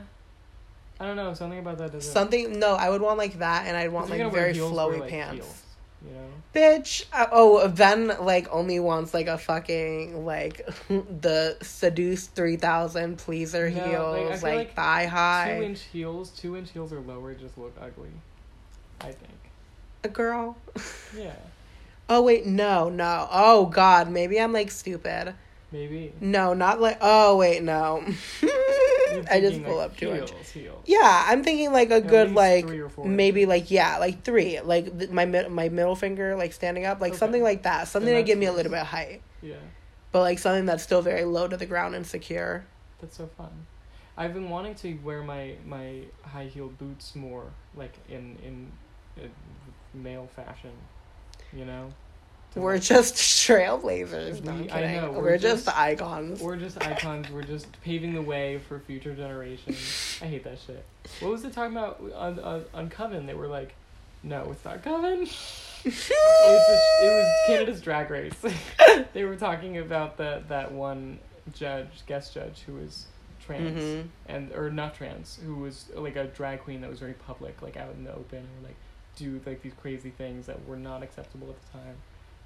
I don't know. Something about that doesn't. Something, no, I would want like that and I'd want like very flowy pants. heels, you know. Bitch. Uh, oh, Ben like only wants like a fucking like [laughs] the seduce 3000 pleaser No, like, heels, feel like, like thigh high. Two inch heels. Two inch heels or lower just look ugly. I think. A girl. [laughs] Yeah. Oh wait, no, no. Oh god, maybe I'm like stupid. Maybe. No, not like. Oh wait, no. [laughs] You're I just pull like, up too much. heels, heels. Yeah, I'm thinking like a At good like three or four maybe like yeah like three like th- my mid- my middle finger like standing up like Okay. something like that something to give me a little bit of height Yeah. but like something that's still very low to the ground and secure. That's so fun. I've been wanting to wear my my high heel boots more, like in in uh, male fashion. You know. We're just trailblazers. No, We- I kidding. know, We're, we're just, just- icons. We're just icons. We're just paving the way for future generations. I hate that shit. What was it talking about on on, on Coven? They were like, no, it's not Coven. [laughs] It's a, it was Canada's Drag Race. [laughs] they were talking about that that one judge, guest judge, who was trans Mhm. and or not trans, who was like a drag queen that was very public, like out in the open, or like do like these crazy things that were not acceptable at the time,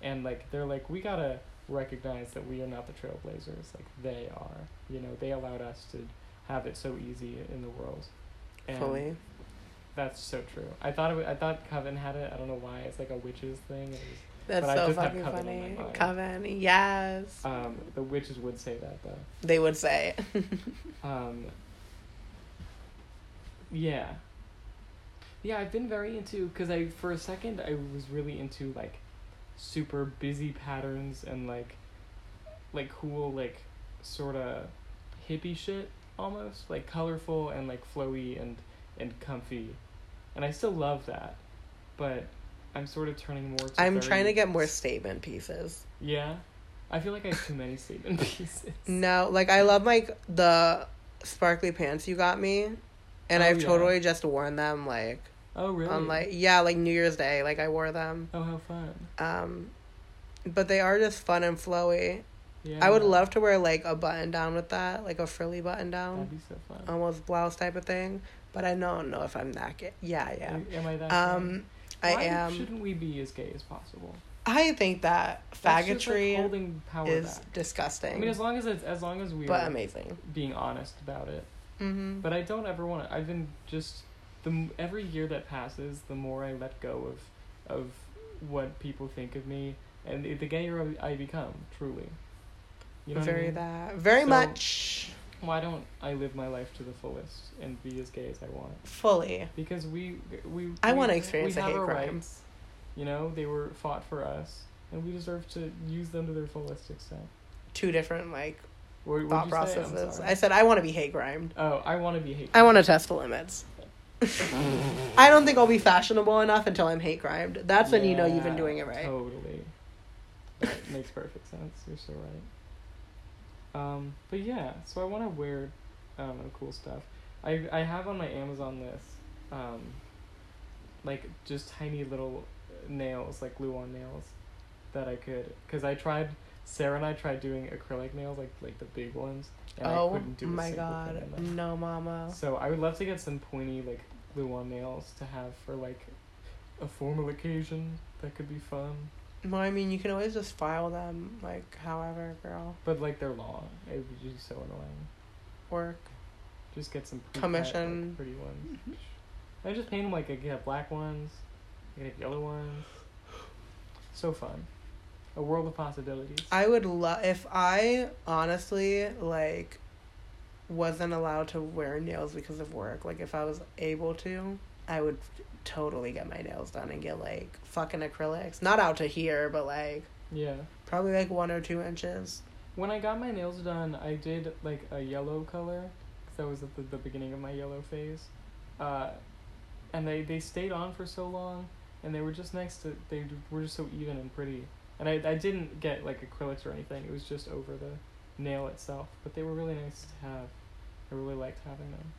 and like they're like we gotta recognize that we are not the trailblazers, like they are. You know, they allowed us to have it so easy in the world. And Fully. that's so true. I thought it, wa- I thought Coven had it. I don't know why. It's like a witches thing. It was, That's but I so fucking Coven funny. Coven, yes. um, the witches would say that though. They would say. [laughs] Um, yeah. Yeah, I've been very into because I for a second I was really into like super busy patterns and like like cool like sort of hippie shit almost like colorful and like flowy and and comfy, and I still love that, but I'm sort of turning more. to I'm very- trying to get more statement pieces. Yeah, I feel like I have too many statement [laughs] pieces. No, like I love like the sparkly pants you got me, and Oh, I've yeah. totally just worn them like Oh really? on like yeah like New Year's Day like I wore them. oh how fun. Um, but they are just fun and flowy. Yeah. I would love to wear like a button down with that, like a frilly button down, That'd be so fun. almost blouse type of thing. But I don't know if I'm that gay. Yeah, yeah. Am I that? Um, gay? I Why am. Shouldn't we be as gay as possible? I think that That's like, faggotry holding power is back. disgusting, I mean, as long as it's as long as we but are amazing. being honest about it. Mm-hmm. But I don't ever want to. I've been just the every year that passes, the more I let go of of what people think of me, and the, the gayer I become. Truly, you know. what I very mean? that. Very So- much Why don't I live my life to the fullest and be as gay as I want? fully. Because we we. I wanna experience we a have hate our crime. rights. You know, they were fought for us, and we deserve to use them to their fullest extent. Two different like What, thought what'd you say? I'm processes. I said I want to be hate crimed. Oh, I want to be hate. I want to test the limits. I don't think I'll be fashionable enough until I'm hate crimed. That's when you know you've been doing it right. Totally. That [laughs] makes perfect sense. You're so right. Um, but yeah, so I want to wear, I cool stuff. I I have on my Amazon list, um, like just tiny little nails, like glue on nails, that I could, cause I tried. Sarah and I tried doing acrylic nails, like like the big ones, and I oh couldn't do my god, no, mama. So I would love to get some pointy like glue on nails to have for like a formal occasion. That could be fun. Well, I mean, you can always just file them, like, however, girl. But like they're long. It would be so annoying. Work. Just get some pre-cut, Commission. like, pretty ones. Mm-hmm. I just paint them like I could have black ones, I could have yellow ones. So fun. A world of possibilities. I would love if I honestly like wasn't allowed to wear nails because of work. Like if I was able to, I would totally get my nails done and get like fucking acrylics. Not out to here, but like yeah. probably like one or two inches. When I got my nails done, I did like a yellow color, 'cause that was at the, the beginning of my yellow phase, uh, and they they stayed on for so long, and they were just next to they were just so even and pretty, and I I didn't get like acrylics or anything. It was just over the nail itself, but they were really nice to have. I really liked having them.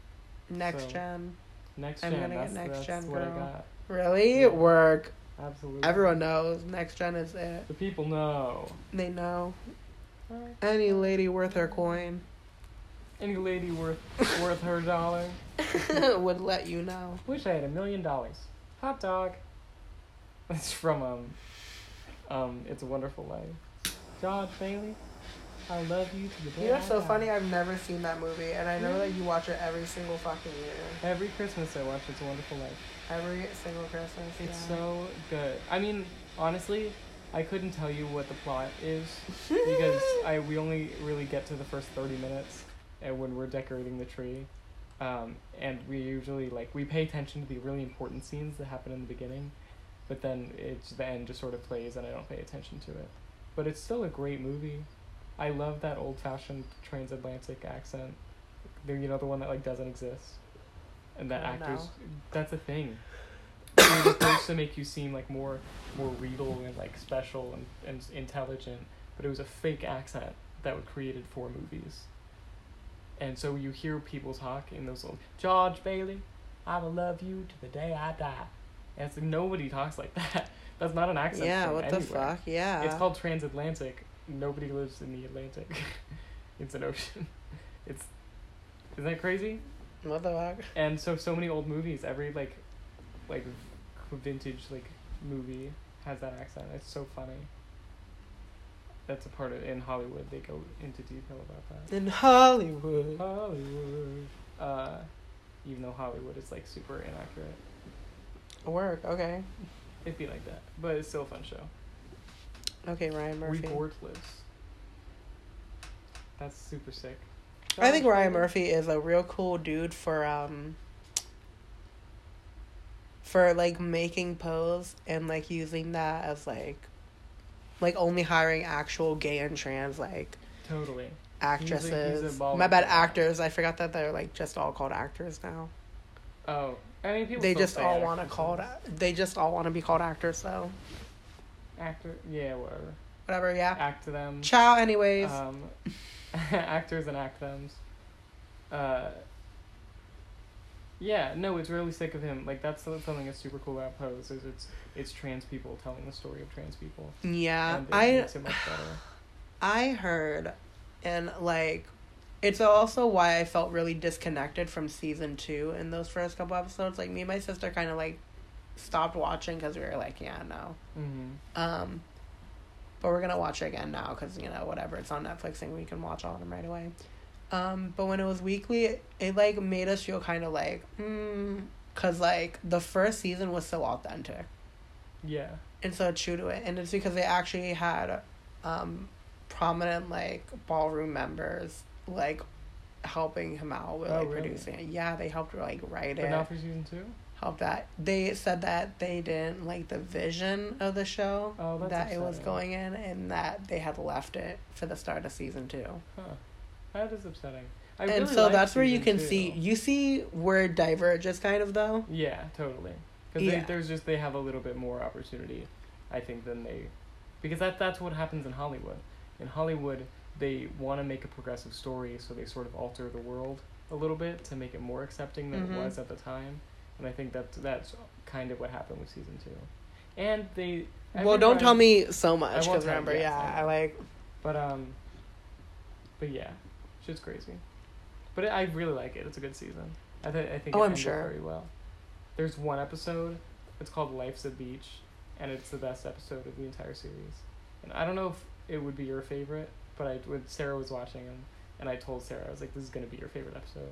Next So- gen. Next gen. I'm gonna get that's, next gen, what I girl. got. Really? Yeah. Work. Absolutely. Everyone knows. Next gen is it. The people know. They know. Any lady worth her coin Any lady worth [laughs] worth her dollar. [laughs] would let you know. Wish I had a million dollars. Hot dog. It's from um um It's a Wonderful Life. George Bailey, I love you to the day You know so funny? I've never seen that movie, and I know that you watch it every single fucking year. Every Christmas I watch It's a Wonderful Life. Every single Christmas. It's yeah. so good. I mean, honestly, I couldn't tell you what the plot is [laughs] because I we only really get to the first thirty minutes, and when we're decorating the tree, um, and we usually like we pay attention to the really important scenes that happen in the beginning, but then it's the end just sort of plays and I don't pay attention to it, but it's still a great movie. I love that old fashioned transatlantic accent, the you know the one that like doesn't exist, and that actors no. that's a thing. They're supposed to make you seem like more more regal and like special and, and intelligent, but it was a fake accent that was created for movies. And so you hear people talk in those little George Bailey, I will love you to the day I die. And it's like nobody talks like [laughs] that. That's not an accent. Yeah, from what the anywhere. fuck? Yeah. It's called transatlantic. Nobody lives in the Atlantic. [laughs] it's an ocean. [laughs] It's isn't that crazy? What the fuck? And so so many old movies, every like like vintage like movie has that accent. It's so funny. That's a part of in Hollywood. They go into detail about that. In Hollywood. Hollywood. Uh, even though Hollywood is like super inaccurate, Work. Okay. it'd be like that. But it's still a fun show. Okay, Ryan Murphy. Reportless. That's super sick. I think Ryan? Murphy is a real cool dude for um for like making pose and like using that as like like only hiring actual gay and trans like Totally. actresses. baller My bad actors. I forgot that they're like just all called actors now. Oh, I mean people. they just all want to call. They just all want to be called actors. So actor. Yeah, whatever. whatever. Yeah. Act them. Ciao. Anyways. um, [laughs] actors and act thems. Uh, yeah, no, it's really sick of him. Like that's something that's super cool about Pose is it's it's trans people telling the story of trans people. yeah. and it I makes it much better. [sighs] I heard, and like, it's also why I felt really disconnected from season two in those first couple episodes. Like, me and my sister kind of like stopped watching because we were like, yeah, no. Mm-hmm. Um, but we're gonna watch it again now because you know whatever it's on Netflix and we can watch all of them right away. Um, but when it was weekly, it, it like made us feel kind of like, hmm, because like the first season was so authentic Yeah. and so true to it and it's because they actually had um prominent like ballroom members like helping him out with Oh, like really? producing it yeah they helped like write it. But it not for season two. Helped that they said that they didn't like the vision of the show Oh, that it was going in and that they had left it for the start of season two Huh. That is upsetting. I and really so that's where you can two. see you see where it diverges kind of though Yeah, totally. Because Yeah. there's just they have a little bit more opportunity, I think, than they because that that's what happens in Hollywood. In Hollywood, they want to make a progressive story, so they sort of alter the world a little bit to make it more accepting than Mhm. it was at the time. And I think that that's kind of what happened with season two. And they well, don't tell me so much because remember, yes, yeah, I I like. But um, but yeah, shit's crazy. But I really like it. It's a good season. I think I think Oh, it I'm sure. very well. There's one episode. It's called Life's a Beach, and it's the best episode of the entire series. And I don't know if it would be your favorite, but I when Sarah was watching and and I told Sarah I was like, this is gonna be your favorite episode.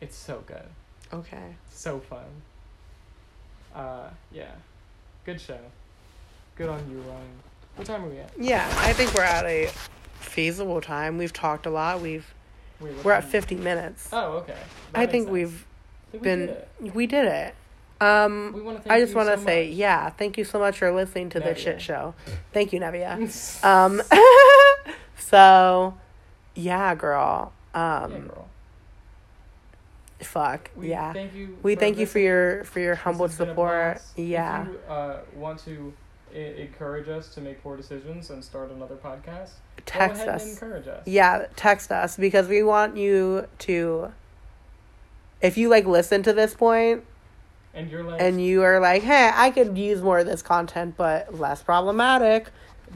It's so good, Okay. so fun. Uh, yeah, good show. Good on you, Ryan. What time are we at? Yeah, I think we're at a feasible time. We've talked a lot. We've Wait, we're at time? fifty minutes. Oh, okay. That I think sense. we've I think we been did we did it. Um, We want to thank I just want to so say, much. yeah, thank you so much for listening to this shit show. Thank you, Nevia. [laughs] Um, [laughs] so, yeah, girl. Um, yeah, girl. Fuck, We yeah. Thank you. we thank you for your for your humble has been a support. Yeah, you uh, want to I- encourage us to make poor decisions and start another podcast, text us. encourage us. Yeah, text us because we want you to. If you like listen to this point And you're like, and you are like, hey, I could use more of this content, but less problematic,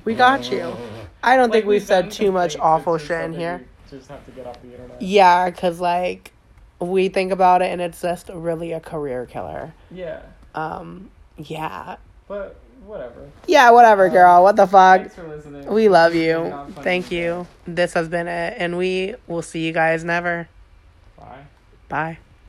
we got you. I don't like think we've said too much awful shit in here. Just have to get off the internet. Yeah, because like we think about it and it's just really a career killer. Yeah, Um, yeah. but whatever. Yeah, whatever, Um, girl. What the fuck? Thanks for listening. We love This has been you. Thank you. This has been it, and we will see you guys never. Bye. Bye.